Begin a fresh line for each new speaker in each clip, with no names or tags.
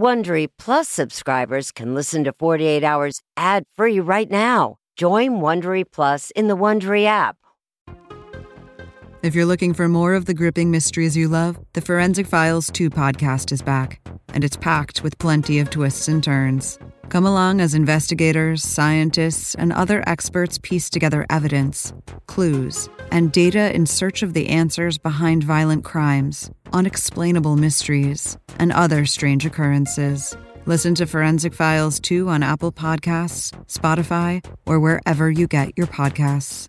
Wondery Plus subscribers can listen to 48 Hours ad free right now. Join Wondery Plus in the Wondery app.
If you're looking for more of the gripping mysteries you love, the Forensic Files 2 podcast is back, and it's packed with plenty of twists and turns. Come along as investigators, scientists, and other experts piece together evidence, clues, and data in search of the answers behind violent crimes, unexplainable mysteries, and other strange occurrences. Listen to Forensic Files 2 on Apple Podcasts, Spotify, or wherever you get your podcasts.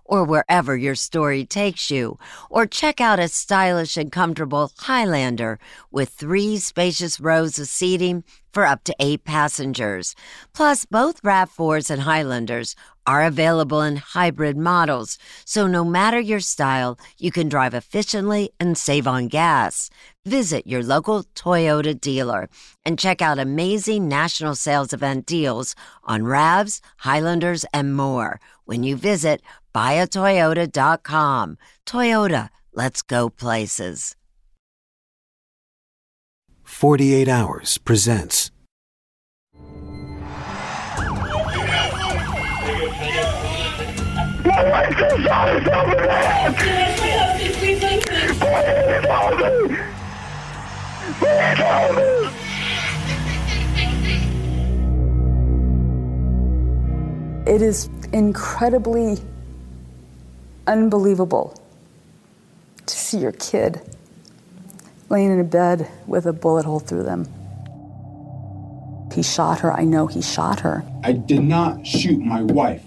or wherever your story takes you. Or check out a stylish and comfortable Highlander with three spacious rows of seating for up to eight passengers. Plus, both RAV4s and Highlanders are available in hybrid models, so no matter your style, you can drive efficiently and save on gas. Visit your local Toyota dealer and check out amazing national sales event deals on RAVs, Highlanders, and more when you visit buyatoyota.com. Toyota, let's go places.
48 Hours presents.
My wife just shot herself in the head! Please help me! Please help me!
It is incredibly unbelievable to see your kid laying in a bed with a bullet hole through them. He shot her. I know he shot her.
I did not shoot my wife.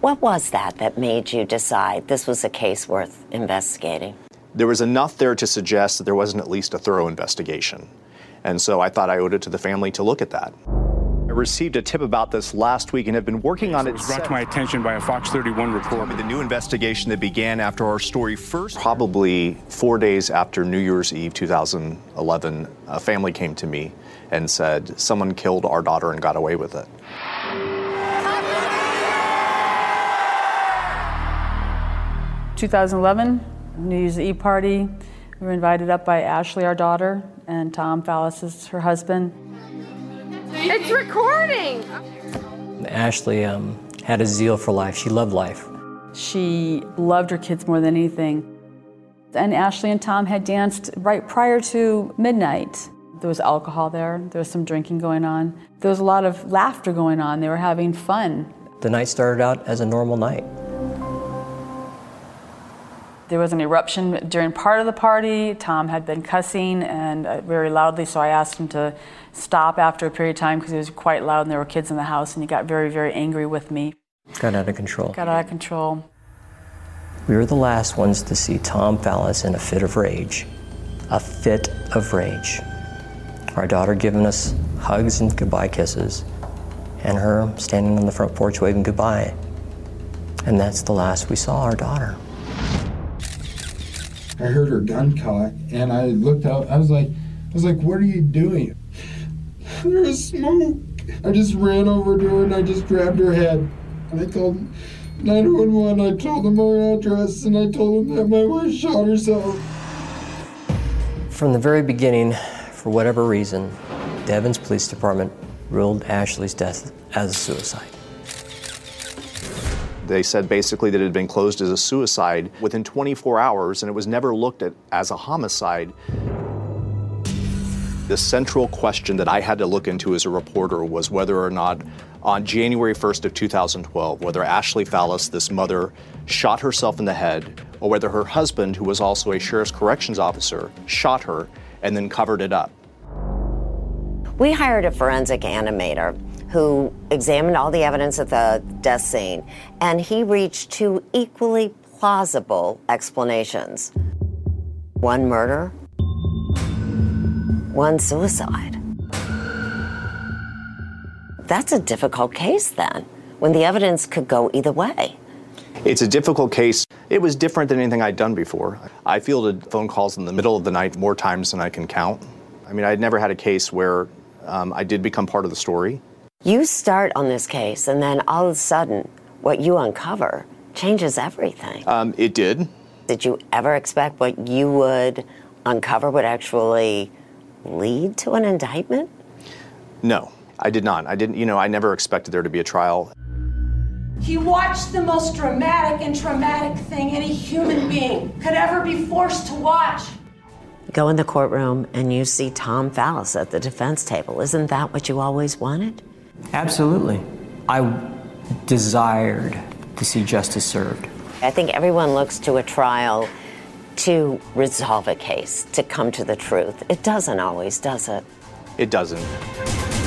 What was that that made you decide this was a case worth investigating?
There was enough there to suggest that there wasn't at least a thorough investigation. And so I thought I owed it to the family to look at that. I received a tip about this last week and have been working on
It
it.
was brought to my attention by a Fox 31 report.
The new investigation that began after our story first, probably four days after New Year's Eve 2011, a family came to me and said someone killed our daughter and got away with it.
Two 2011, New Year's Eve party. We were invited up by Ashley, our daughter, and Tom Fallis is her husband.
It's recording.
Ashley um, had a zeal for life. She loved life.
She loved her kids more than anything. And Ashley and Tom had danced right prior to midnight. There was alcohol there, there was some drinking going on. There was a lot of laughter going on. They were having fun.
The night started out as a normal night.
There was an eruption during part of the party. Tom had been cussing and uh, very loudly, so I asked him to stop after a period of time because he was quite loud and there were kids in the house, and he got very, very angry with me.
Got out of control.
Got out of control.
We were the last ones to see Tom Fallis in a fit of rage. A fit of rage. Our daughter giving us hugs and goodbye kisses, and her standing on the front porch waving goodbye. And that's the last we saw our daughter.
I heard her gun cock, and I looked out. I was like, I was like, what are you doing? There was smoke. I just ran over to her and I just grabbed her head. And I called 911. I told them our address and I told them that my wife shot herself.
From the very beginning, for whatever reason, the Evans Police Department ruled Ashley's death as a suicide.
They said basically that it had been closed as a suicide within 24 hours and it was never looked at as a homicide. The central question that I had to look into as a reporter was whether or not on January 1st of 2012, whether Ashley Fallis, this mother, shot herself in the head, or whether her husband, who was also a sheriff's corrections officer, shot her and then covered it up.
We hired a forensic animator who examined all the evidence at the death scene, and he reached two equally plausible explanations one murder, one suicide. That's a difficult case then, when the evidence could go either way.
It's a difficult case. It was different than anything I'd done before. I fielded phone calls in the middle of the night more times than I can count. I mean, I'd never had a case where um, I did become part of the story.
You start on this case, and then all of a sudden, what you uncover changes everything.
Um, it did.
Did you ever expect what you would uncover would actually lead to an indictment?
No, I did not. I didn't, you know, I never expected there to be a trial.
He watched the most dramatic and traumatic thing any human being could ever be forced to watch.
Go in the courtroom and you see Tom Fallis at the defense table. Isn't that what you always wanted?
Absolutely. I desired to see justice served.
I think everyone looks to a trial to resolve a case, to come to the truth. It doesn't always, does it?
It doesn't.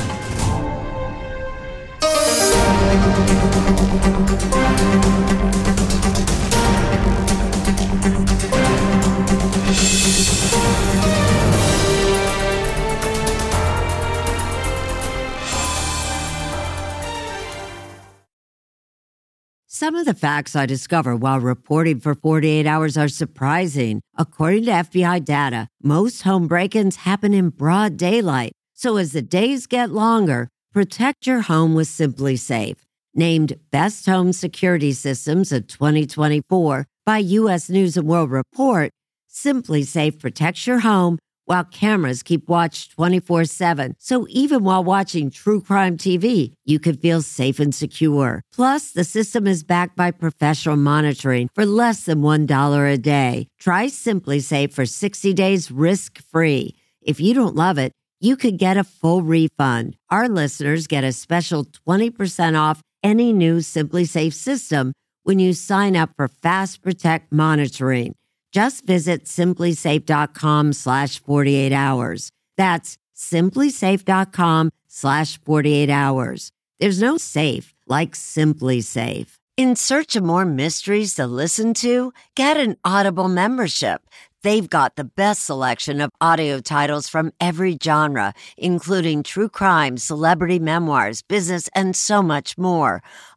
Some of the facts I discover while reporting for 48 hours are surprising. According to FBI data, most home break ins happen in broad daylight. So as the days get longer, protect your home with SimpliSafe. Named Best Home Security Systems of 2024 by U.S. News and World Report, SimpliSafe protects your home while cameras keep watch 24 7. So even while watching true crime TV, you can feel safe and secure. Plus, the system is backed by professional monitoring for less than $1 a day. Try SimpliSafe for 60 days risk free. If you don't love it, you could get a full refund. Our listeners get a special 20% off any new SimpliSafe system when you sign up for Fast Protect monitoring. Just visit simplisafe.com slash 48 hours. That's simplisafe.com slash 48 hours. There's no safe like SimpliSafe. In search of more mysteries to listen to, get an Audible membership. They've got the best selection of audio titles from every genre, including true crime, celebrity memoirs, business, and so much more.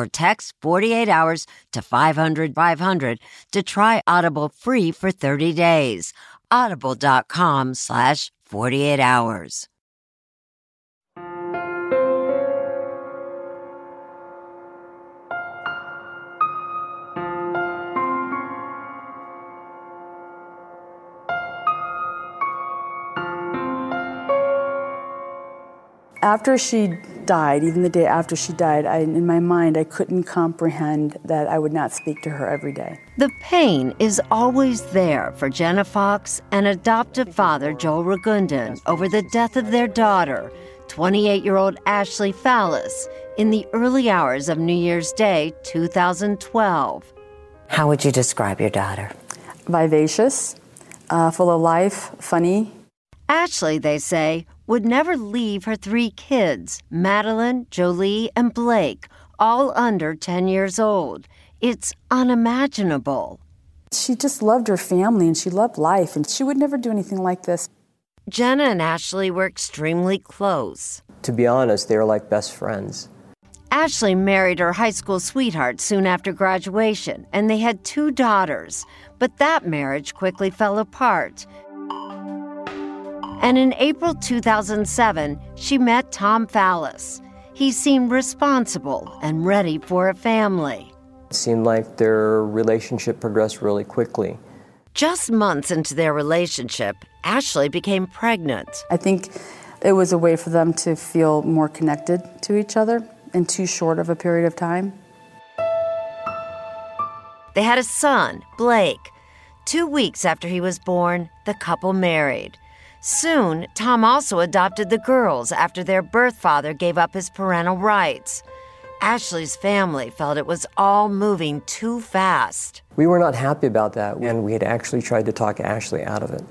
or text 48 hours to 500 500 to try Audible free for 30 days. Audible.com slash 48 hours.
After she died, even the day after she died, I, in my mind, I couldn't comprehend that I would not speak to her every day.
The pain is always there for Jenna Fox and adoptive father Joel Ragundan over the death of their daughter, 28 year old Ashley Fallis, in the early hours of New Year's Day 2012. How would you describe your daughter?
Vivacious, uh, full of life, funny.
Ashley, they say, would never leave her three kids, Madeline, Jolie, and Blake, all under 10 years old. It's unimaginable.
She just loved her family and she loved life, and she would never do anything like this.
Jenna and Ashley were extremely close.
To be honest, they were like best friends.
Ashley married her high school sweetheart soon after graduation, and they had two daughters. But that marriage quickly fell apart. And in April 2007, she met Tom Fallis. He seemed responsible and ready for a family.
It seemed like their relationship progressed really quickly.
Just months into their relationship, Ashley became pregnant.
I think it was a way for them to feel more connected to each other in too short of a period of time.
They had a son, Blake. Two weeks after he was born, the couple married. Soon, Tom also adopted the girls after their birth father gave up his parental rights. Ashley's family felt it was all moving too fast.
We were not happy about that, and we had actually tried to talk Ashley out of it.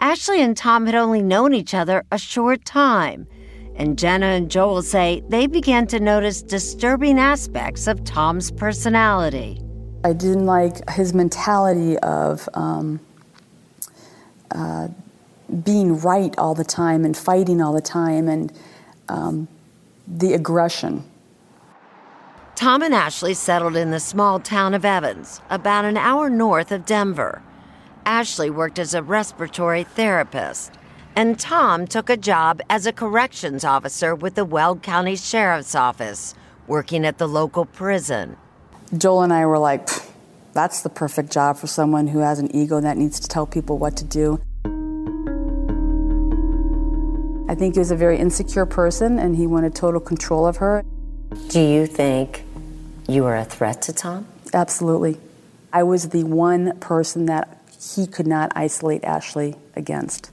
Ashley and Tom had only known each other a short time, and Jenna and Joel say they began to notice disturbing aspects of Tom's personality.
I didn't like his mentality of um, uh, being right all the time and fighting all the time and um, the aggression.
Tom and Ashley settled in the small town of Evans, about an hour north of Denver. Ashley worked as a respiratory therapist, and Tom took a job as a corrections officer with the Weld County Sheriff's Office, working at the local prison.
Joel and I were like, that's the perfect job for someone who has an ego that needs to tell people what to do. I think he was a very insecure person and he wanted total control of her.
Do you think you were a threat to Tom?
Absolutely. I was the one person that he could not isolate Ashley against.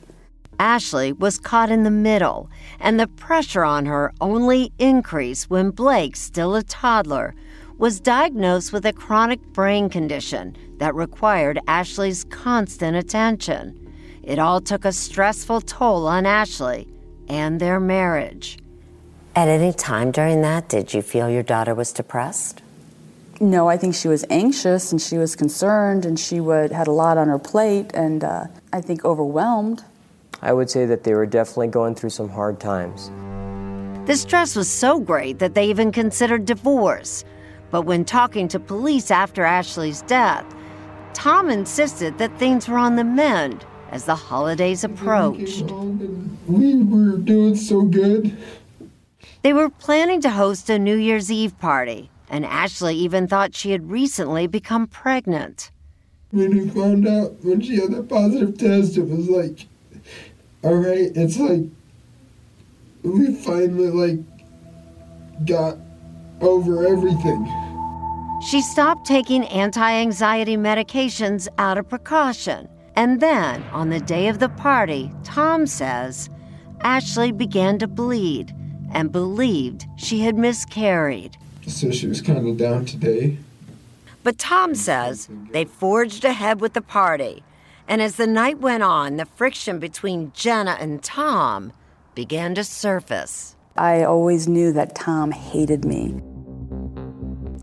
Ashley was caught in the middle, and the pressure on her only increased when Blake, still a toddler, was diagnosed with a chronic brain condition that required Ashley's constant attention. It all took a stressful toll on Ashley and their marriage.
At any time during that, did you feel your daughter was depressed?
No, I think she was anxious and she was concerned and she would had a lot on her plate and uh, I think overwhelmed.
I would say that they were definitely going through some hard times.
The stress was so great that they even considered divorce. But when talking to police after Ashley's death, Tom insisted that things were on the mend as the holidays approached.
We were doing so good.
They were planning to host a New Year's Eve party, and Ashley even thought she had recently become pregnant.
When we found out when she had that positive test, it was like, all right, it's like we finally like got over everything.
She stopped taking anti anxiety medications out of precaution. And then, on the day of the party, Tom says, Ashley began to bleed and believed she had miscarried.
So she was kind of down today.
But Tom says they forged ahead with the party. And as the night went on, the friction between Jenna and Tom began to surface.
I always knew that Tom hated me.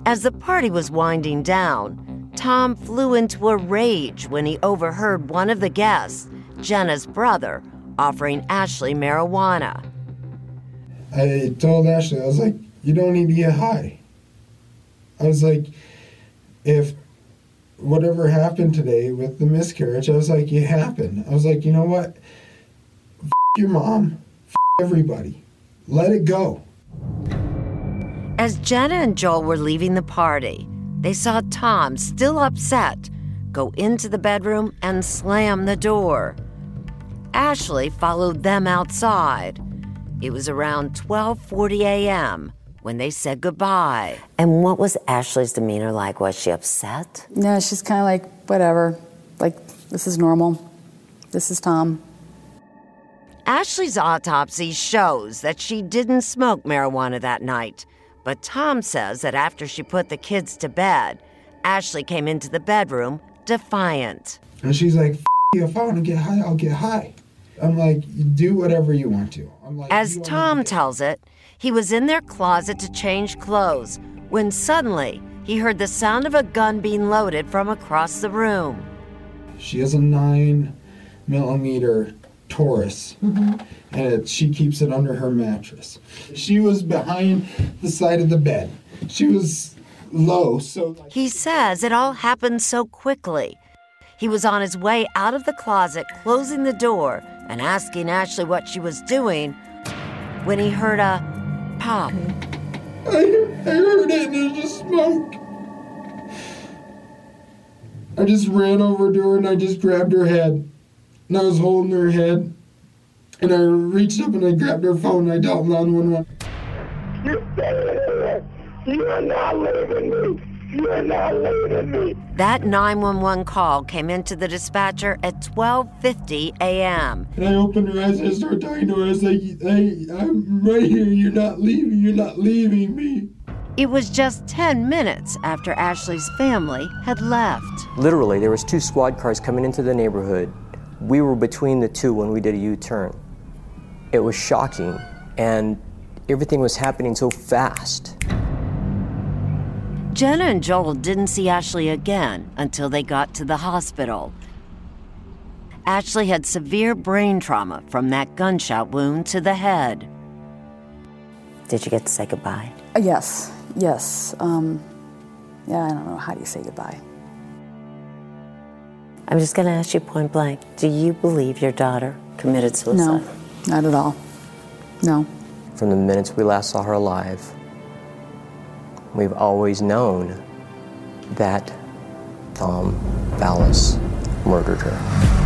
As the party was winding down, Tom flew into a rage when he overheard one of the guests, Jenna's brother, offering Ashley marijuana.
I told Ashley, I was like, you don't need to get high. I was like, if whatever happened today with the miscarriage, I was like, it happened. I was like, you know what? F- your mom, F- everybody. Let it go.
As Jenna and Joel were leaving the party, they saw Tom, still upset, go into the bedroom and slam the door. Ashley followed them outside. It was around 12:40 a.m. when they said goodbye.
And what was Ashley's demeanor like? Was she upset?
No, she's kind of like, whatever. Like, this is normal. This is Tom.
Ashley's autopsy shows that she didn't smoke marijuana that night. But Tom says that after she put the kids to bed, Ashley came into the bedroom defiant.
And she's like, F- you, if I want to get high, I'll get high. I'm like, do whatever you want to. I'm like,
As Tom tells it, he was in their closet to change clothes when suddenly he heard the sound of a gun being loaded from across the room.
She has a nine millimeter Taurus, mm-hmm. and it, she keeps it under her mattress. She was behind the side of the bed. She was low, so
He says it all happened so quickly. He was on his way out of the closet, closing the door and asking Ashley what she was doing when he heard a pop.
I, I heard it and there's just smoke. I just ran over to her and I just grabbed her head. And I was holding her head. And I reached up and I grabbed her phone and I dialed 911.
You are not leaving me. You are not leaving me.
That 911 call came into the dispatcher at 12:50 a.m.
And I opened her eyes and I started talking to her. I was like, hey, I'm right here. You're not leaving. You're not leaving me.
It was just 10 minutes after Ashley's family had left.
Literally, there was two squad cars coming into the neighborhood. We were between the two when we did a U-turn. It was shocking, and everything was happening so fast.
Jenna and Joel didn't see Ashley again until they got to the hospital. Ashley had severe brain trauma from that gunshot wound to the head.
Did you get to say goodbye?
Uh, yes, yes. Um, yeah, I don't know. How do you say goodbye?
I'm just going to ask you point blank do you believe your daughter committed suicide?
No, not at all. No.
From the minutes we last saw her alive, we've always known that um, Tom Fallis murdered her.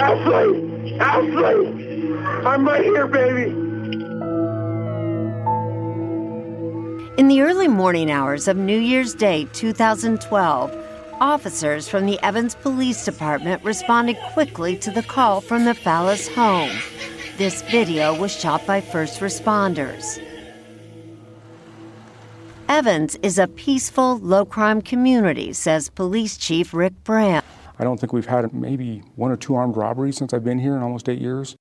Ashley! Ashley! I'm right here, baby!
In the early morning hours of New Year's Day 2012, officers from the Evans Police Department responded quickly to the call from the Fallis home. This video was shot by first responders. Evans is a peaceful, low crime community, says Police Chief Rick Brandt.
I don't think we've had maybe one or two armed robberies since I've been here in almost eight years.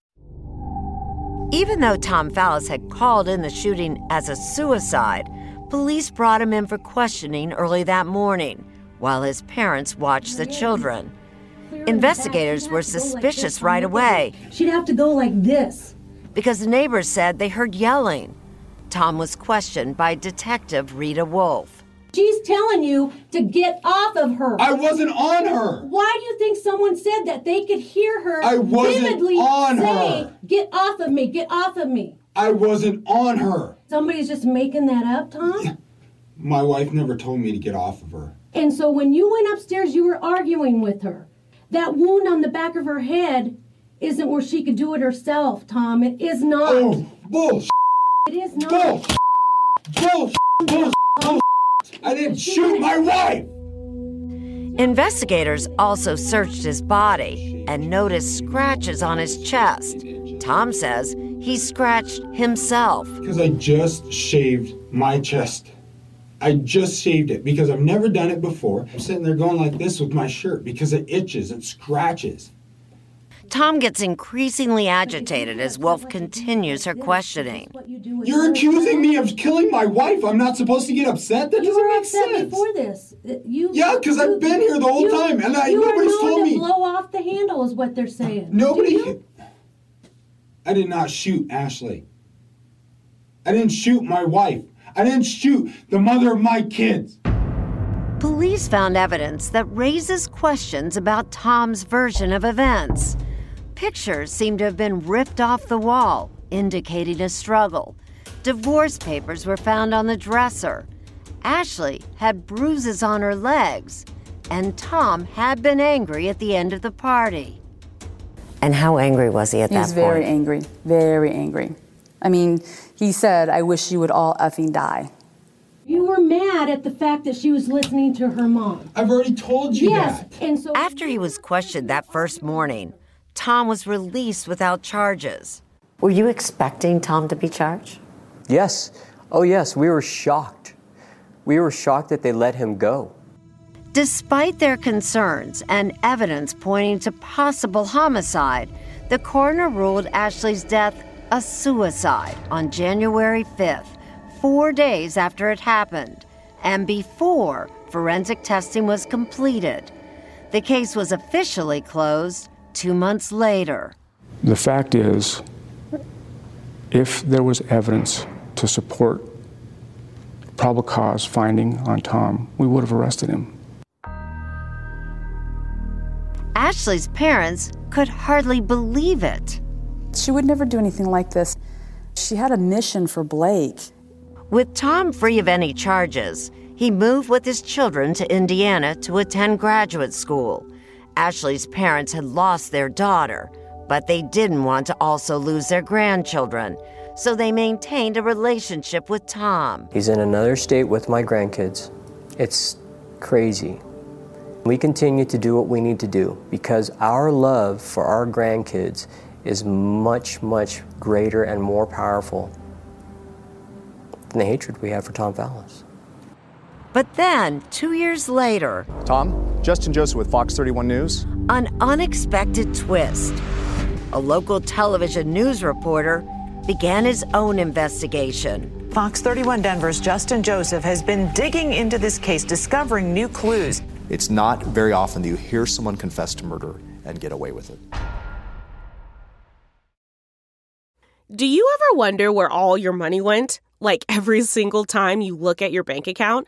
Even though Tom Fallis had called in the shooting as a suicide, police brought him in for questioning early that morning while his parents watched the children. Investigators were suspicious right away.
She'd have to go like this.
Because the neighbors said they heard yelling. Tom was questioned by Detective Rita Wolf.
She's telling you to get off of her.
I wasn't on her.
Why do you think someone said that? They could hear her
I wasn't
vividly
on
say,
her.
Get off of me, get off of me.
I wasn't on her.
Somebody's just making that up, Tom?
My wife never told me to get off of her.
And so when you went upstairs, you were arguing with her. That wound on the back of her head isn't where she could do it herself, Tom. It is not.
Oh, bullshit.
It is not.
Bullshit. Bullshit. Bullshit. Bullshit. I didn't shoot my wife.
Investigators also searched his body and noticed scratches on his chest. Tom says he scratched himself.
Because I just shaved my chest. I just shaved it because I've never done it before. I'm sitting there going like this with my shirt because it itches, it scratches.
Tom gets increasingly agitated as Wolf continues her questioning.
You're accusing me of killing my wife. I'm not supposed to get upset. That
You
doesn't
were
make
upset
sense.
before this. you
yeah, because I've been here the whole
you-
time, and I-
you
nobody's
are known
told
to
me.
blow off the handle, is what they're saying.
Nobody. I did not shoot Ashley. I didn't shoot my wife. I didn't shoot the mother of my kids.
Police found evidence that raises questions about Tom's version of events. Pictures seem to have been ripped off the wall, indicating a struggle. Divorce papers were found on the dresser. Ashley had bruises on her legs, and Tom had been angry at the end of the party.
And how angry was he at
he
that point?
He was very
point?
angry, very angry. I mean, he said, I wish you would all effing die.
You were mad at the fact that she was listening to her mom.
I've already told you
yes,
that.
and so
After he was questioned that first morning, Tom was released without charges.
Were you expecting Tom to be charged?
Yes. Oh, yes. We were shocked. We were shocked that they let him go.
Despite their concerns and evidence pointing to possible homicide, the coroner ruled Ashley's death a suicide on January 5th, four days after it happened, and before forensic testing was completed. The case was officially closed two months later.
The fact is, if there was evidence to support probable cause finding on Tom, we would have arrested him.
Ashley's parents could hardly believe it.
She would never do anything like this. She had a mission for Blake.
With Tom free of any charges, he moved with his children to Indiana to attend graduate school. Ashley's parents had lost their daughter, but they didn't want to also lose their grandchildren, so they maintained a relationship with Tom.
He's in another state with my grandkids. It's crazy. We continue to do what we need to do because our love for our grandkids is much, much greater and more powerful than the hatred we have for Tom Fallis.
But then, two years later,
Tom, Justin Joseph with Fox 31 News.
an unexpected twist. A local television news reporter began his own investigation.
Fox 31 Denver's Justin Joseph has been digging into this case, discovering new clues.
It's not very often that you hear someone confess to murder and get away with it.
Do you ever wonder where all your money went? Like every single time you look at your bank account?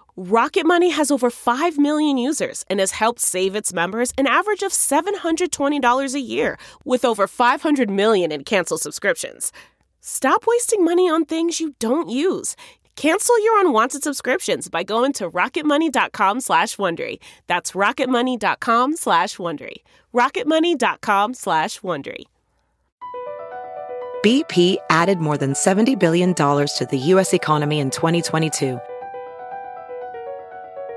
Rocket Money has over 5 million users and has helped save its members an average of $720 a year, with over 500 million in canceled subscriptions. Stop wasting money on things you don't use. Cancel your unwanted subscriptions by going to rocketmoney.com slash Wondery. That's rocketmoney.com slash Wondery. rocketmoney.com slash Wondery.
BP added more than $70 billion to the U.S. economy in 2022.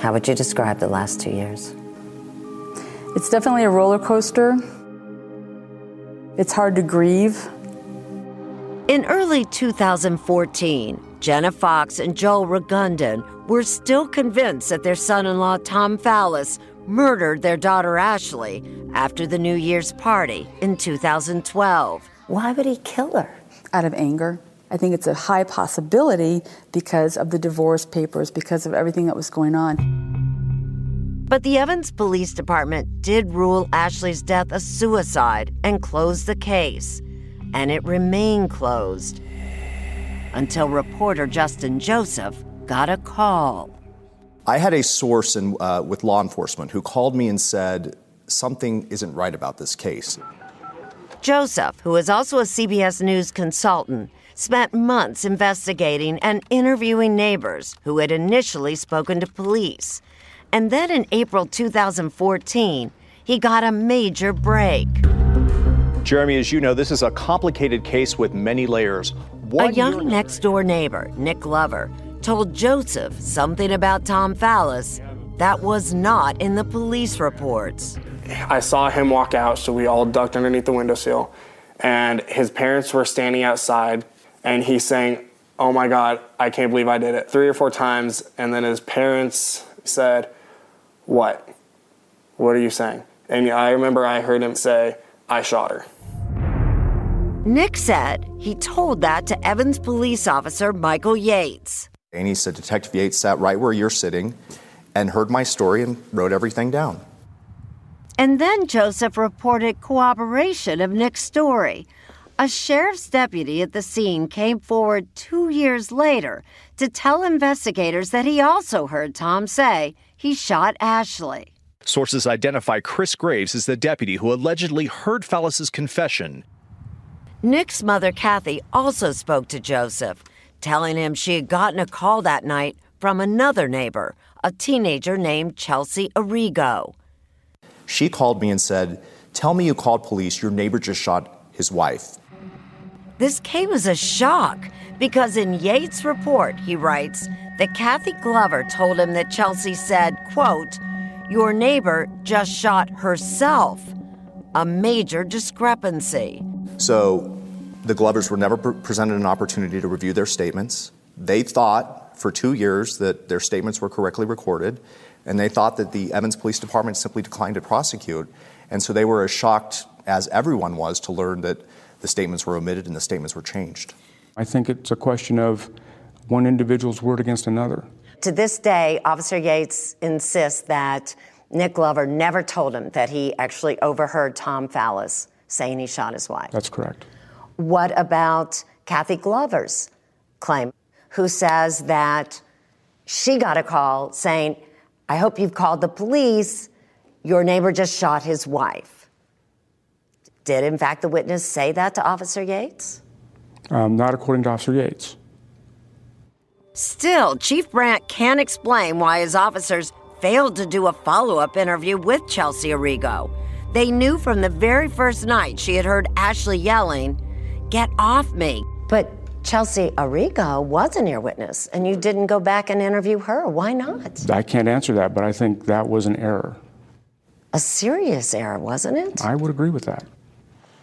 How would you describe the last two years?
It's definitely a roller coaster. It's hard to grieve.
In early 2014, Jenna Fox and Joel Ragundan were still convinced that their son in law, Tom Fallis, murdered their daughter Ashley after the New Year's party in 2012.
Why would he kill her?
Out of anger. I think it's a high possibility because of the divorce papers, because of everything that was going on.
But the Evans Police Department did rule Ashley's death a suicide and closed the case. And it remained closed until reporter Justin Joseph got a call.
I had a source in, uh, with law enforcement who called me and said something isn't right about this case.
Joseph, who is also a CBS News consultant, spent months investigating and interviewing neighbors who had initially spoken to police. And then in April 2014, he got a major break.
Jeremy, as you know, this is a complicated case with many layers.
One a young next door neighbor, Nick Glover, told Joseph something about Tom Fallis that was not in the police reports.
I saw him walk out, so we all ducked underneath the windowsill. And his parents were standing outside, and he's saying, Oh my God, I can't believe I did it. Three or four times. And then his parents said, What? What are you saying? And I remember I heard him say, I shot her.
Nick said he told that to Evans police officer Michael Yates.
And he said, Detective Yates sat right where you're sitting and heard my story and wrote everything down.
And then Joseph reported corroboration of Nick's story. A sheriff's deputy at the scene came forward two years later to tell investigators that he also heard Tom say he shot Ashley.
Sources identify Chris Graves as the deputy who allegedly heard Fallis's confession.
Nick's mother, Kathy, also spoke to Joseph, telling him she had gotten a call that night from another neighbor, a teenager named Chelsea Arrigo.
She called me and said, Tell me you called police. Your neighbor just shot his wife.
This came as a shock because in Yates' report, he writes that Kathy Glover told him that Chelsea said, quote, your neighbor just shot herself. A major discrepancy.
So the Glovers were never presented an opportunity to review their statements. They thought for two years that their statements were correctly recorded and they thought that the Evans Police Department simply declined to prosecute. And so they were as shocked as everyone was to learn that the statements were omitted and the statements were changed.
I think it's a question of one individual's word against another.
To this day, Officer Yates insists that Nick Glover never told him that he actually overheard Tom Fallis saying he shot his wife.
That's correct.
What about Kathy Glover's claim, who says that she got a call saying, I hope you've called the police. Your neighbor just shot his wife. Did, in fact, the witness say that to Officer Yates?
Um, not according to Officer Yates.
Still, Chief Brandt can't explain why his officers failed to do a follow up interview with Chelsea Arrigo. They knew from the very first night she had heard Ashley yelling, Get off me.
But Chelsea Arrigo was an ear witness, and you didn't go back and interview her. Why not?
I can't answer that, but I think that was an error.
A serious error, wasn't it?
I would agree with that.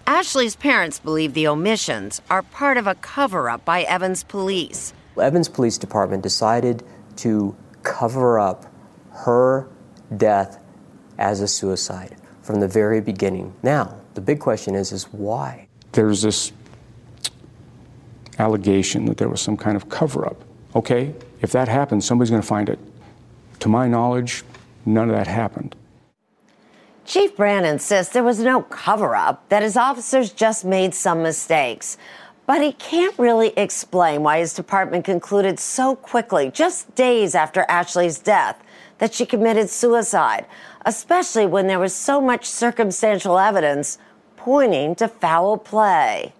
Ashley's parents believe the omissions are part of a cover up by Evans police.
Evans Police Department decided to cover up her death as a suicide from the very beginning. Now, the big question is is why?
There's this allegation that there was some kind of cover up. Okay, if that happens, somebody's going to find it. To my knowledge, none of that happened.
Chief Brandt insists there was no cover up, that his officers just made some mistakes. But he can't really explain why his department concluded so quickly, just days after Ashley's death, that she committed suicide, especially when there was so much circumstantial evidence pointing to foul play.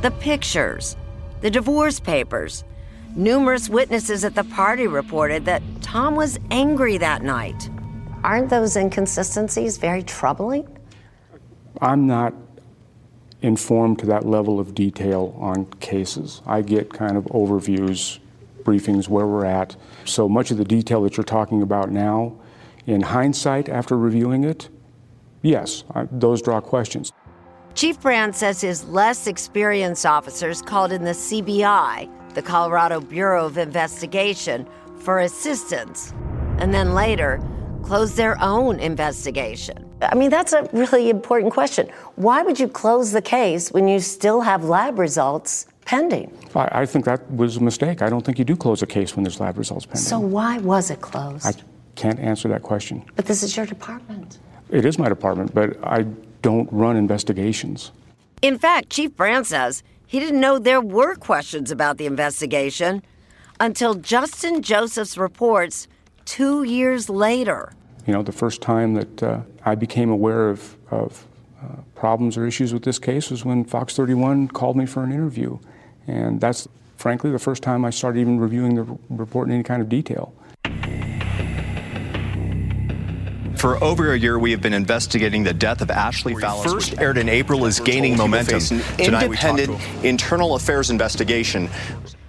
The pictures, the divorce papers. Numerous witnesses at the party reported that Tom was angry that night.
Aren't those inconsistencies very troubling?
I'm not informed to that level of detail on cases. I get kind of overviews, briefings, where we're at. So much of the detail that you're talking about now, in hindsight, after reviewing it, yes, I, those draw questions.
Chief Brandt says his less experienced officers called in the CBI, the Colorado Bureau of Investigation, for assistance, and then later closed their own investigation.
I mean, that's a really important question. Why would you close the case when you still have lab results pending?
I, I think that was a mistake. I don't think you do close a case when there's lab results pending.
So, why was it closed?
I can't answer that question.
But this is your department.
It is my department, but I don't run investigations.
In fact, Chief Brandt says he didn't know there were questions about the investigation until Justin Joseph's reports two years later.
You know, the first time that uh, I became aware of, of uh, problems or issues with this case was when Fox 31 called me for an interview. And that's frankly the first time I started even reviewing the report in any kind of detail.
For over a year, we have been investigating the death of Ashley Fallis. First aired in April is gaining momentum. Independent internal affairs investigation.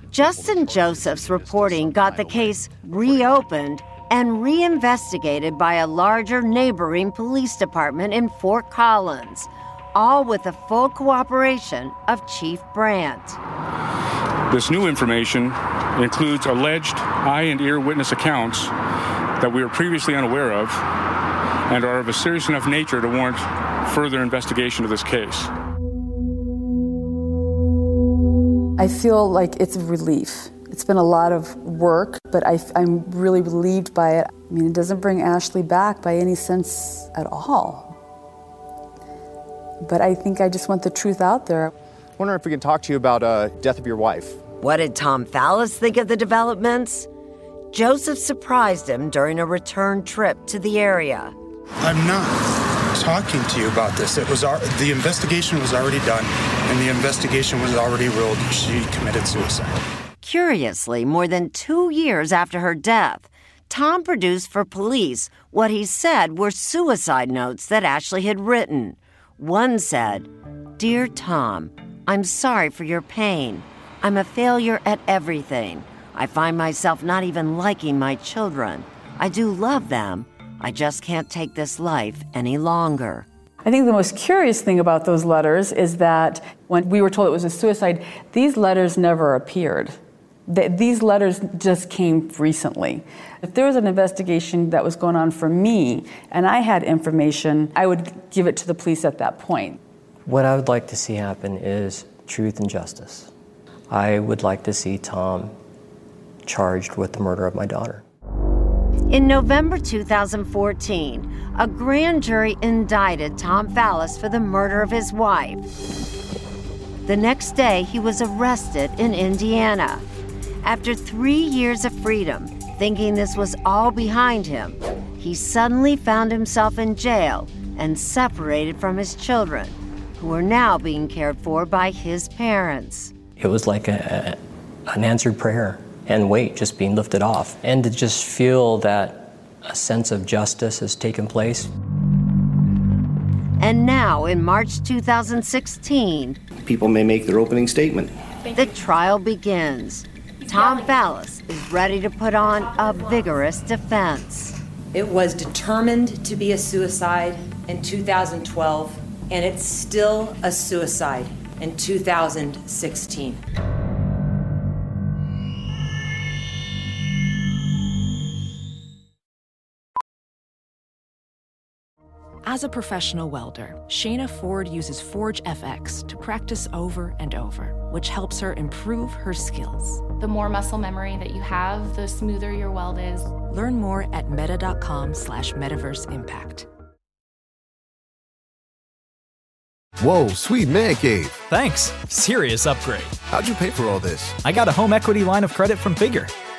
Justin Joseph's reporting got the case reopened and reinvestigated by a larger neighboring police department in Fort Collins, all with the full cooperation of Chief Brandt.
This new information includes alleged eye and ear witness accounts that we were previously unaware of and are of a serious enough nature to warrant further investigation of this case.
I feel like it's a relief. It's been a lot of work, but I, am really relieved by it. I mean, it doesn't bring Ashley back by any sense at all. But I think I just want the truth out there.
Wondering if we can talk to you about uh, death of your wife.
What did Tom Fallis think of the developments? Joseph surprised him during a return trip to the area.
I'm not talking to you about this. It was our, the investigation was already done, and the investigation was already ruled she committed suicide.
Curiously, more than two years after her death, Tom produced for police what he said were suicide notes that Ashley had written. One said, Dear Tom, I'm sorry for your pain. I'm a failure at everything. I find myself not even liking my children. I do love them. I just can't take this life any longer.
I think the most curious thing about those letters is that when we were told it was a suicide, these letters never appeared. these letters just came recently. If there was an investigation that was going on for me and I had information, I would give it to the police at that point.
What I would like to see happen is truth and justice. I would like to see Tom charged with the murder of my daughter.
In November 2014, a grand jury indicted Tom Fallis for the murder of his wife. The next day, he was arrested in Indiana. After three years of freedom, thinking this was all behind him, he suddenly found himself in jail and separated from his children, who were now being cared for by his parents.
It was like a, an answered prayer and weight just being lifted off. And to just feel that a sense of justice has taken place.
And now, in March 2016,
people may make their opening statement.
The trial begins. Tom Fallis is ready to put on a vigorous defense.
It was determined to be a suicide in 2012, and it's still a suicide in 2016.
As a professional welder, Shayna Ford uses ForgeFX to practice over and over, which helps her improve her skills.
The more muscle memory that you have, the smoother your weld is.
Learn more at meta.com slash metaverse impact.
Whoa, sweet man cave.
Thanks. Serious upgrade.
How'd you pay for all this?
I got a home equity line of credit from Figure.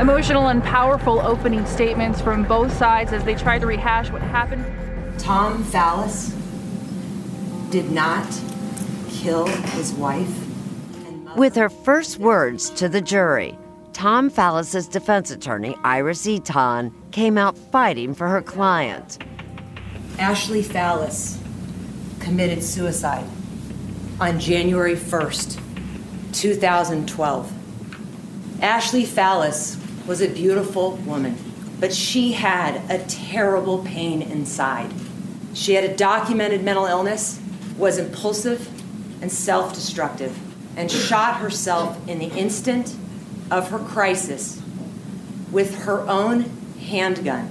emotional and powerful opening statements from both sides as they tried to rehash what happened.
Tom Fallis did not kill his wife.
With her first words to the jury, Tom Fallis's defense attorney, Iris Eaton, came out fighting for her client.
Ashley Fallis committed suicide on January 1st, 2012. Ashley Fallis was a beautiful woman, but she had a terrible pain inside. She had a documented mental illness, was impulsive and self destructive, and shot herself in the instant of her crisis with her own handgun.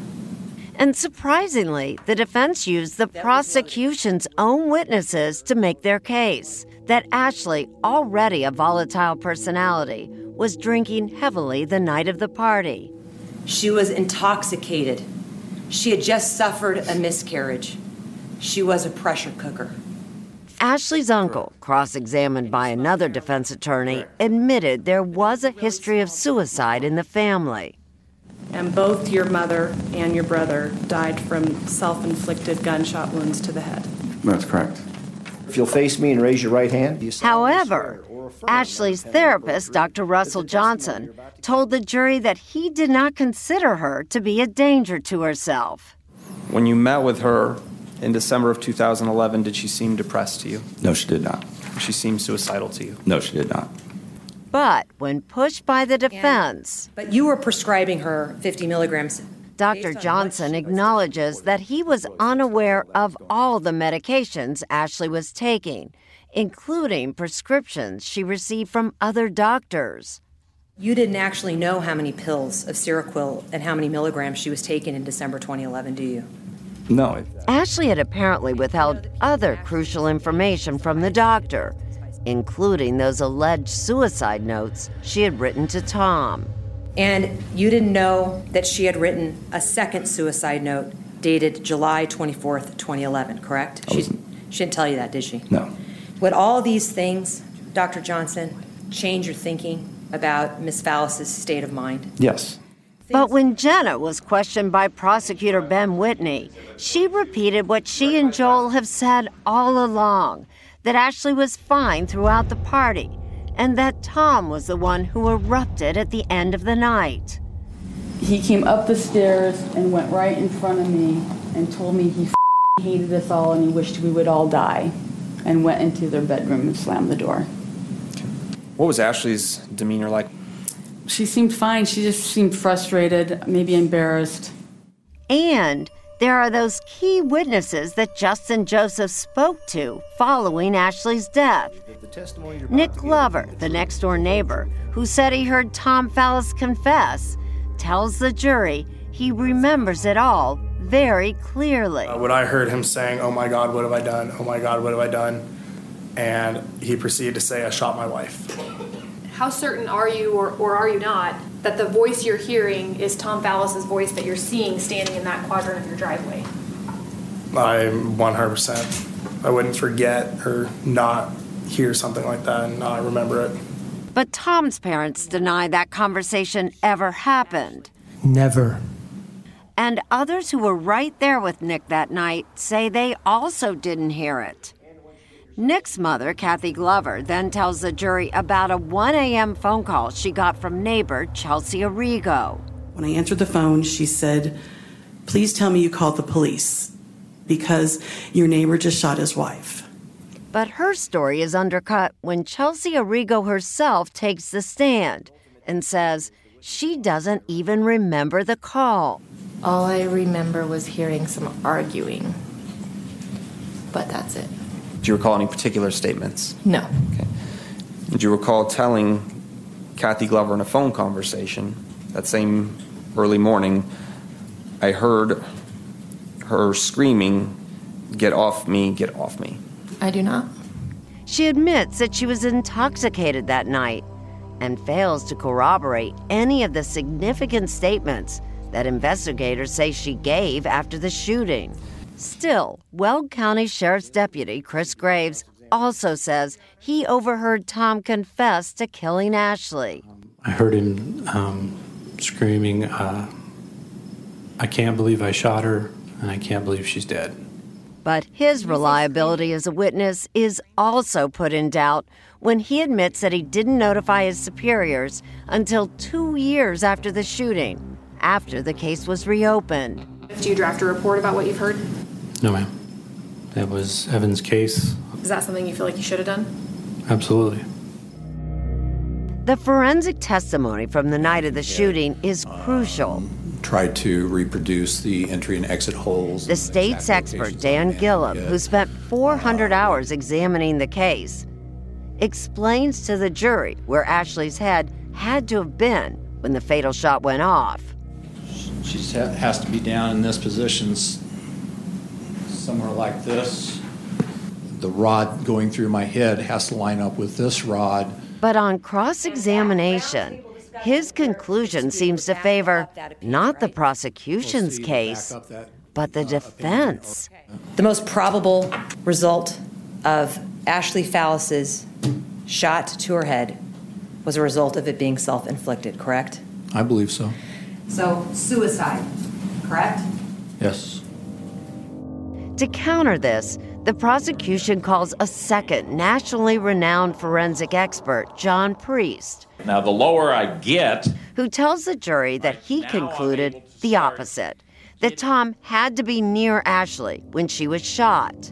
And surprisingly, the defense used the prosecution's own witnesses to make their case that Ashley, already a volatile personality, was drinking heavily the night of the party.
She was intoxicated. She had just suffered a miscarriage. She was a pressure cooker.
Ashley's uncle, cross examined by another defense attorney, admitted there was a history of suicide in the family.
And both your mother and your brother died from self inflicted gunshot wounds to the head.
That's correct. If you'll face me and raise your right hand. You
However, Ashley's therapist, Dr. Russell Johnson, told the jury that he did not consider her to be a danger to herself.
When you met with her in December of 2011, did she seem depressed to you?
No, she did not.
She seemed suicidal to you?
No, she did not.
But when pushed by the defense,
But you were prescribing her 50 milligrams.
Dr. Johnson acknowledges that he was unaware of all the medications Ashley was taking, including prescriptions she received from other doctors.
You didn't actually know how many pills of Seroquel and how many milligrams she was taking in December 2011, do you?
No.
Ashley had apparently withheld other crucial information from the doctor, including those alleged suicide notes she had written to Tom.
And you didn't know that she had written a second suicide note dated July 24th, 2011, correct? She, she didn't tell you that, did she?
No.
Would all these things, Dr. Johnson, change your thinking about Miss Fallis's state of mind?
Yes.
But when Jenna was questioned by prosecutor Ben Whitney, she repeated what she and Joel have said all along that Ashley was fine throughout the party and that Tom was the one who erupted at the end of the night.
He came up the stairs and went right in front of me and told me he hated us all and he wished we would all die and went into their bedroom and slammed the door.
What was Ashley's demeanor like?
She seemed fine. She just seemed frustrated, maybe embarrassed.
And there are those key witnesses that Justin Joseph spoke to following Ashley's death. Nick Glover, the next door neighbor, who said he heard Tom Fallis confess, tells the jury he remembers it all very clearly.
Uh, what I heard him saying, "Oh my God, what have I done? Oh my God, what have I done?" And he proceeded to say, "I shot my wife."
How certain are you, or, or are you not, that the voice you're hearing is Tom Fallis's voice that you're seeing standing in that quadrant of your driveway?
I'm 100%. I wouldn't forget or not hear something like that and not remember it.
But Tom's parents deny that conversation ever happened.
Never.
And others who were right there with Nick that night say they also didn't hear it. Nick's mother, Kathy Glover, then tells the jury about a 1 a.m. phone call she got from neighbor Chelsea Arrigo.
When I answered the phone, she said, Please tell me you called the police because your neighbor just shot his wife.
But her story is undercut when Chelsea Arrigo herself takes the stand and says she doesn't even remember the call.
All I remember was hearing some arguing, but that's it.
Do you recall any particular statements?
No.
Did you recall telling Kathy Glover in a phone conversation that same early morning, I heard her screaming, Get off me, get off me?
I do not.
She admits that she was intoxicated that night and fails to corroborate any of the significant statements that investigators say she gave after the shooting. Still, Weld County Sheriff's Deputy Chris Graves also says he overheard Tom confess to killing Ashley.
I heard him um, screaming, uh, I can't believe I shot her, and I can't believe she's dead.
But his reliability as a witness is also put in doubt when he admits that he didn't notify his superiors until two years after the shooting, after the case was reopened.
Do you draft a report about what you've heard?
No, ma'am. That was Evan's case.
Is that something you feel like you should have done?
Absolutely.
The forensic testimony from the night of the shooting is um, crucial.
Tried to reproduce the entry and exit holes.
The state's expert, Dan Gillum, who spent 400 hours examining the case, explains to the jury where Ashley's head had to have been when the fatal shot went off.
She has to be down in this position, somewhere like this. The rod going through my head has to line up with this rod.
But on cross examination, his conclusion seems to favor not the prosecution's case, but the defense.
The most probable result of Ashley Fallis's shot to her head was a result of it being self inflicted, correct?
I believe so.
So, suicide, correct?
Yes.
To counter this, the prosecution calls a second nationally renowned forensic expert, John Priest.
Now, the lower I get,
who tells the jury that he concluded the opposite that Tom had to be near Ashley when she was shot.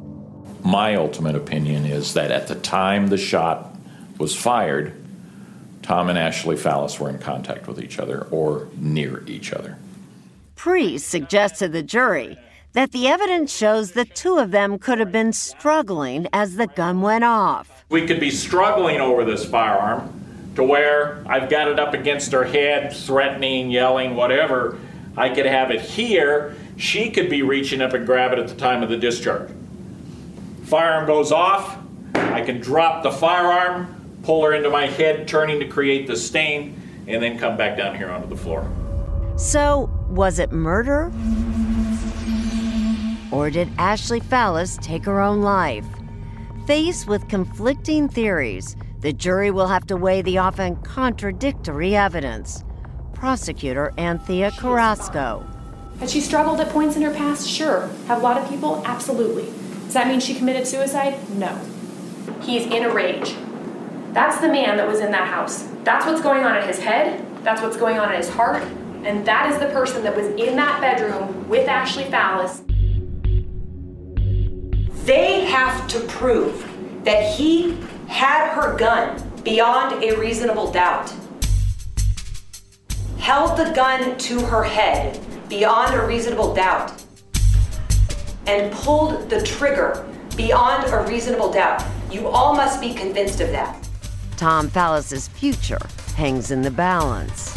My ultimate opinion is that at the time the shot was fired, Tom and Ashley Fallis were in contact with each other or near each other.
Priest suggests to the jury that the evidence shows the two of them could have been struggling as the gun went off.
We could be struggling over this firearm to where I've got it up against her head, threatening, yelling, whatever. I could have it here. She could be reaching up and grab it at the time of the discharge. Firearm goes off. I can drop the firearm, pull her into my head, turning to create the stain, and then come back down here onto the floor.
So, was it murder? Or did Ashley Fallis take her own life? Faced with conflicting theories, the jury will have to weigh the often contradictory evidence. Prosecutor Anthea Carrasco.
Had she struggled at points in her past? Sure. Have a lot of people? Absolutely. Does that mean she committed suicide? No. He's in a rage. That's the man that was in that house. That's what's going on in his head. That's what's going on in his heart. And that is the person that was in that bedroom with Ashley Fallis.
They have to prove that he had her gun beyond a reasonable doubt, held the gun to her head beyond a reasonable doubt, and pulled the trigger beyond a reasonable doubt. You all must be convinced of that.
Tom Fallis's future hangs in the balance.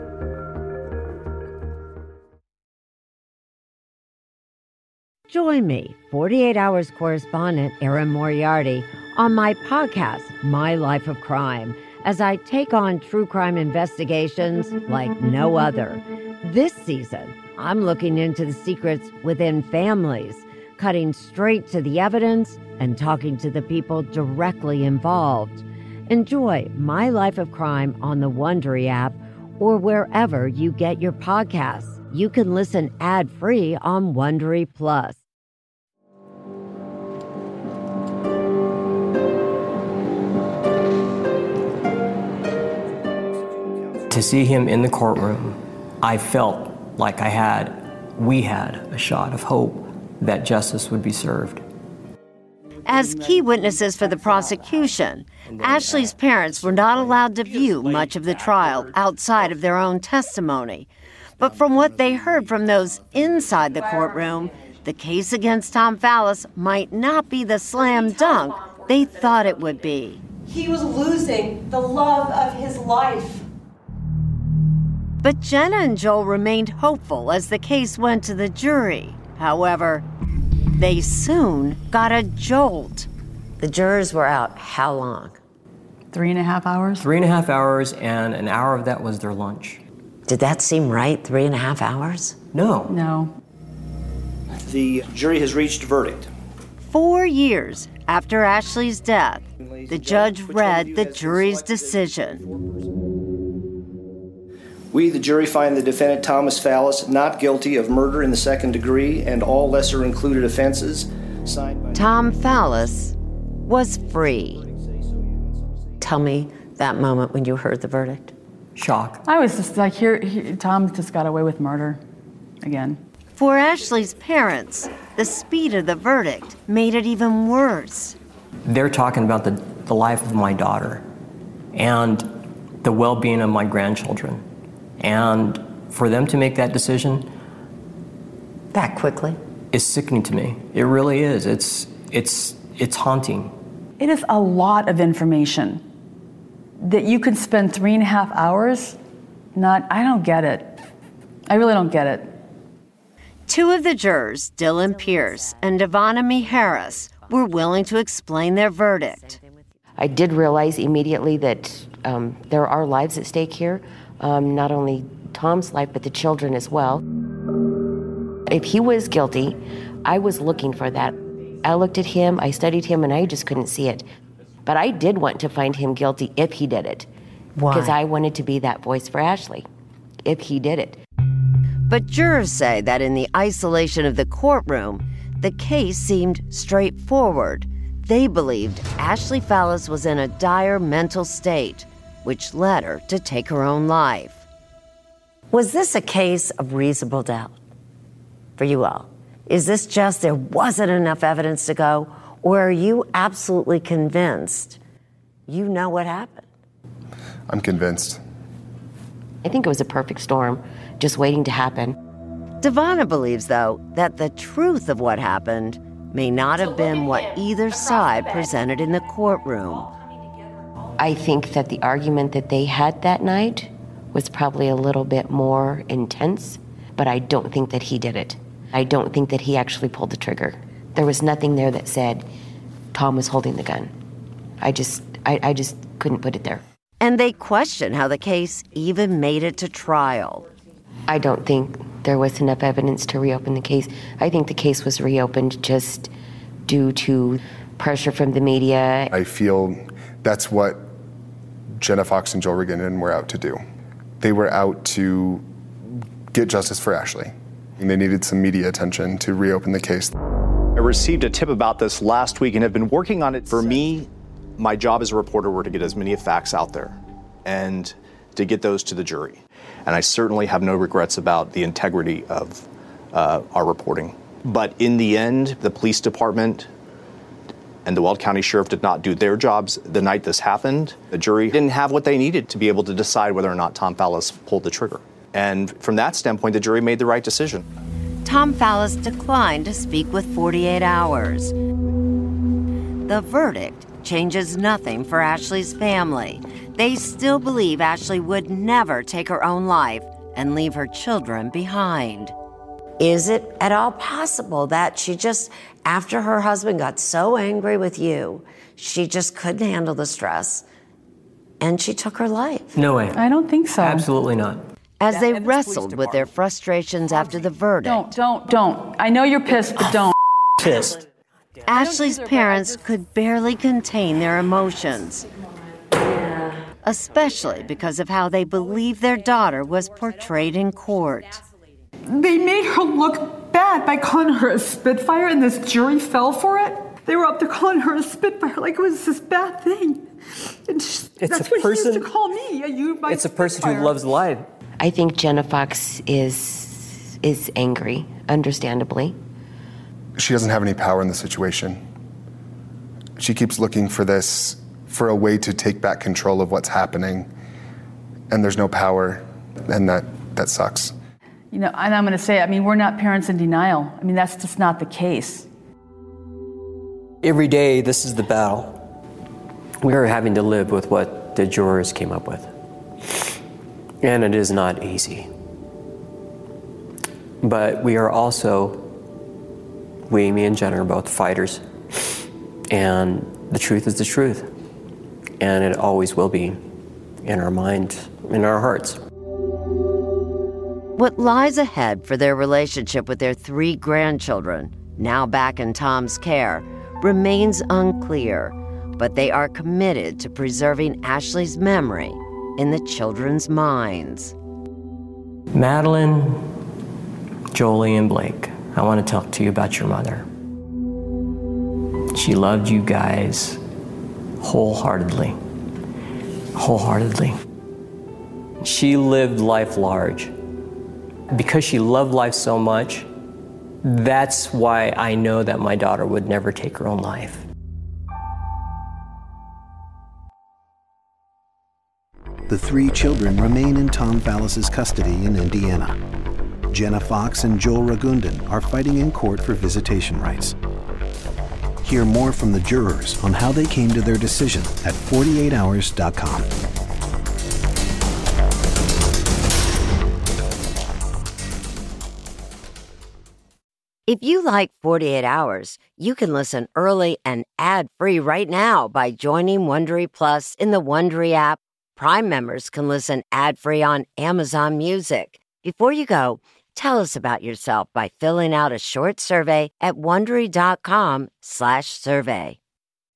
Join me, 48 Hours correspondent Erin Moriarty, on my podcast, My Life of Crime, as I take on true crime investigations like no other. This season, I'm looking into the secrets within families, cutting straight to the evidence and talking to the people directly involved. Enjoy My Life of Crime on the Wondery app or wherever you get your podcasts. You can listen ad-free on Wondery Plus.
To see him in the courtroom, I felt like I had, we had a shot of hope that justice would be served.
As key witnesses for the prosecution, Ashley's parents were not allowed to view much of the trial outside of their own testimony. But from what they heard from those inside the courtroom, the case against Tom Fallis might not be the slam dunk they thought it would be.
He was losing the love of his life.
But Jenna and Joel remained hopeful as the case went to the jury. However, they soon got a jolt.
The jurors were out how long?
Three and a half hours?
Three and a half hours, and an hour of that was their lunch.
Did that seem right? Three and a half hours?
No.
No.
The jury has reached a verdict.
Four years after Ashley's death, the judge read the jury's decision.
We, the jury, find the defendant Thomas Fallis not guilty of murder in the second degree and all lesser included offenses. Signed by
Tom Fallis was free.
Tell me that moment when you heard the verdict.
shock.
I was just like, here, here Tom just got away with murder again.
For Ashley's parents, the speed of the verdict made it even worse.
They're talking about the, the life of my daughter and the well being of my grandchildren. And for them to make that decision
that quickly
is sickening to me. It really is. It's, it's, it's haunting.
It is a lot of information that you could spend three and a half hours not, I don't get it. I really don't get it.
Two of the jurors, Dylan Pierce and Devonna Me Harris, were willing to explain their verdict.
I did realize immediately that um, there are lives at stake here, um, not only Tom's life, but the children as well. If he was guilty, I was looking for that. I looked at him, I studied him, and I just couldn't see it. But I did want to find him guilty if he did it.
Why?
Because I wanted to be that voice for Ashley if he did it.
But jurors say that in the isolation of the courtroom, the case seemed straightforward. They believed Ashley Fallis was in a dire mental state, which led her to take her own life.
Was this a case of reasonable doubt for you all? Is this just there wasn't enough evidence to go, or are you absolutely convinced you know what happened?
I'm convinced.
I think it was a perfect storm, just waiting to happen.
Devonna believes, though, that the truth of what happened may not have been what either side presented in the courtroom.
I think that the argument that they had that night was probably a little bit more intense, but I don't think that he did it. I don't think that he actually pulled the trigger. There was nothing there that said Tom was holding the gun. I just, I, I just couldn't put it there.
And they question how the case even made it to trial.
I don't think there was enough evidence to reopen the case. I think the case was reopened just due to pressure from the media.
I feel that's what Jenna Fox and Joel Regan were out to do. They were out to get justice for Ashley. And they needed some media attention to reopen the case.
I received a tip about this last week and have been working on it. For me, my job as a reporter were to get as many facts out there and to get those to the jury. And I certainly have no regrets about the integrity of uh, our reporting. But in the end, the police department and the Weld County Sheriff did not do their jobs the night this happened. The jury didn't have what they needed to be able to decide whether or not Tom Fallis pulled the trigger. And from that standpoint, the jury made the right decision.
Tom Fallis declined to speak with 48 Hours. The verdict changes nothing for Ashley's family. They still believe Ashley would never take her own life and leave her children behind.
Is it at all possible that she just, after her husband got so angry with you, she just couldn't handle the stress and she took her life?
No way.
I don't think so.
Absolutely not.
As they wrestled with their frustrations after the verdict,
Don't, don't, don't. I know you're pissed, but don't.
Pissed.
Ashley's parents could barely contain their emotions, especially because of how they believe their daughter was portrayed in court.
They made her look bad by calling her a Spitfire, and this jury fell for it. They were up there calling her a Spitfire like it was this bad thing. And she-
It's
that's
a
what she
person-
used to call me. You, my
It's a person
Spitfire.
who loves life.
I think Jenna Fox is is angry, understandably.
She doesn't have any power in the situation. She keeps looking for this, for a way to take back control of what's happening. And there's no power, and that, that sucks.
You know, and I'm going to say, I mean, we're not parents in denial. I mean, that's just not the case.
Every day, this is the battle. We are having to live with what the jurors came up with. And it is not easy. But we are also, we, me and Jen, are both fighters. And the truth is the truth. And it always will be in our mind, in our hearts.
What lies ahead for their relationship with their three grandchildren, now back in Tom's care, remains unclear, but they are committed to preserving Ashley's memory in the children's minds.
Madeline, Jolie, and Blake, I want to talk to you about your mother. She loved you guys wholeheartedly. Wholeheartedly. She lived life large. Because she loved life so much, that's why I know that my daughter would never take her own life.
The three children remain in Tom Fallis's custody in Indiana. Jenna Fox and Joel Ragundan are fighting in court for visitation rights. Hear more from the jurors on how they came to their decision at 48hours.com.
If you like 48 Hours, you can listen early and ad-free right now by joining Wondery Plus in the Wondery app. Prime members can listen ad-free on Amazon Music. Before you go, tell us about yourself by filling out a short survey at wondery.com/survey.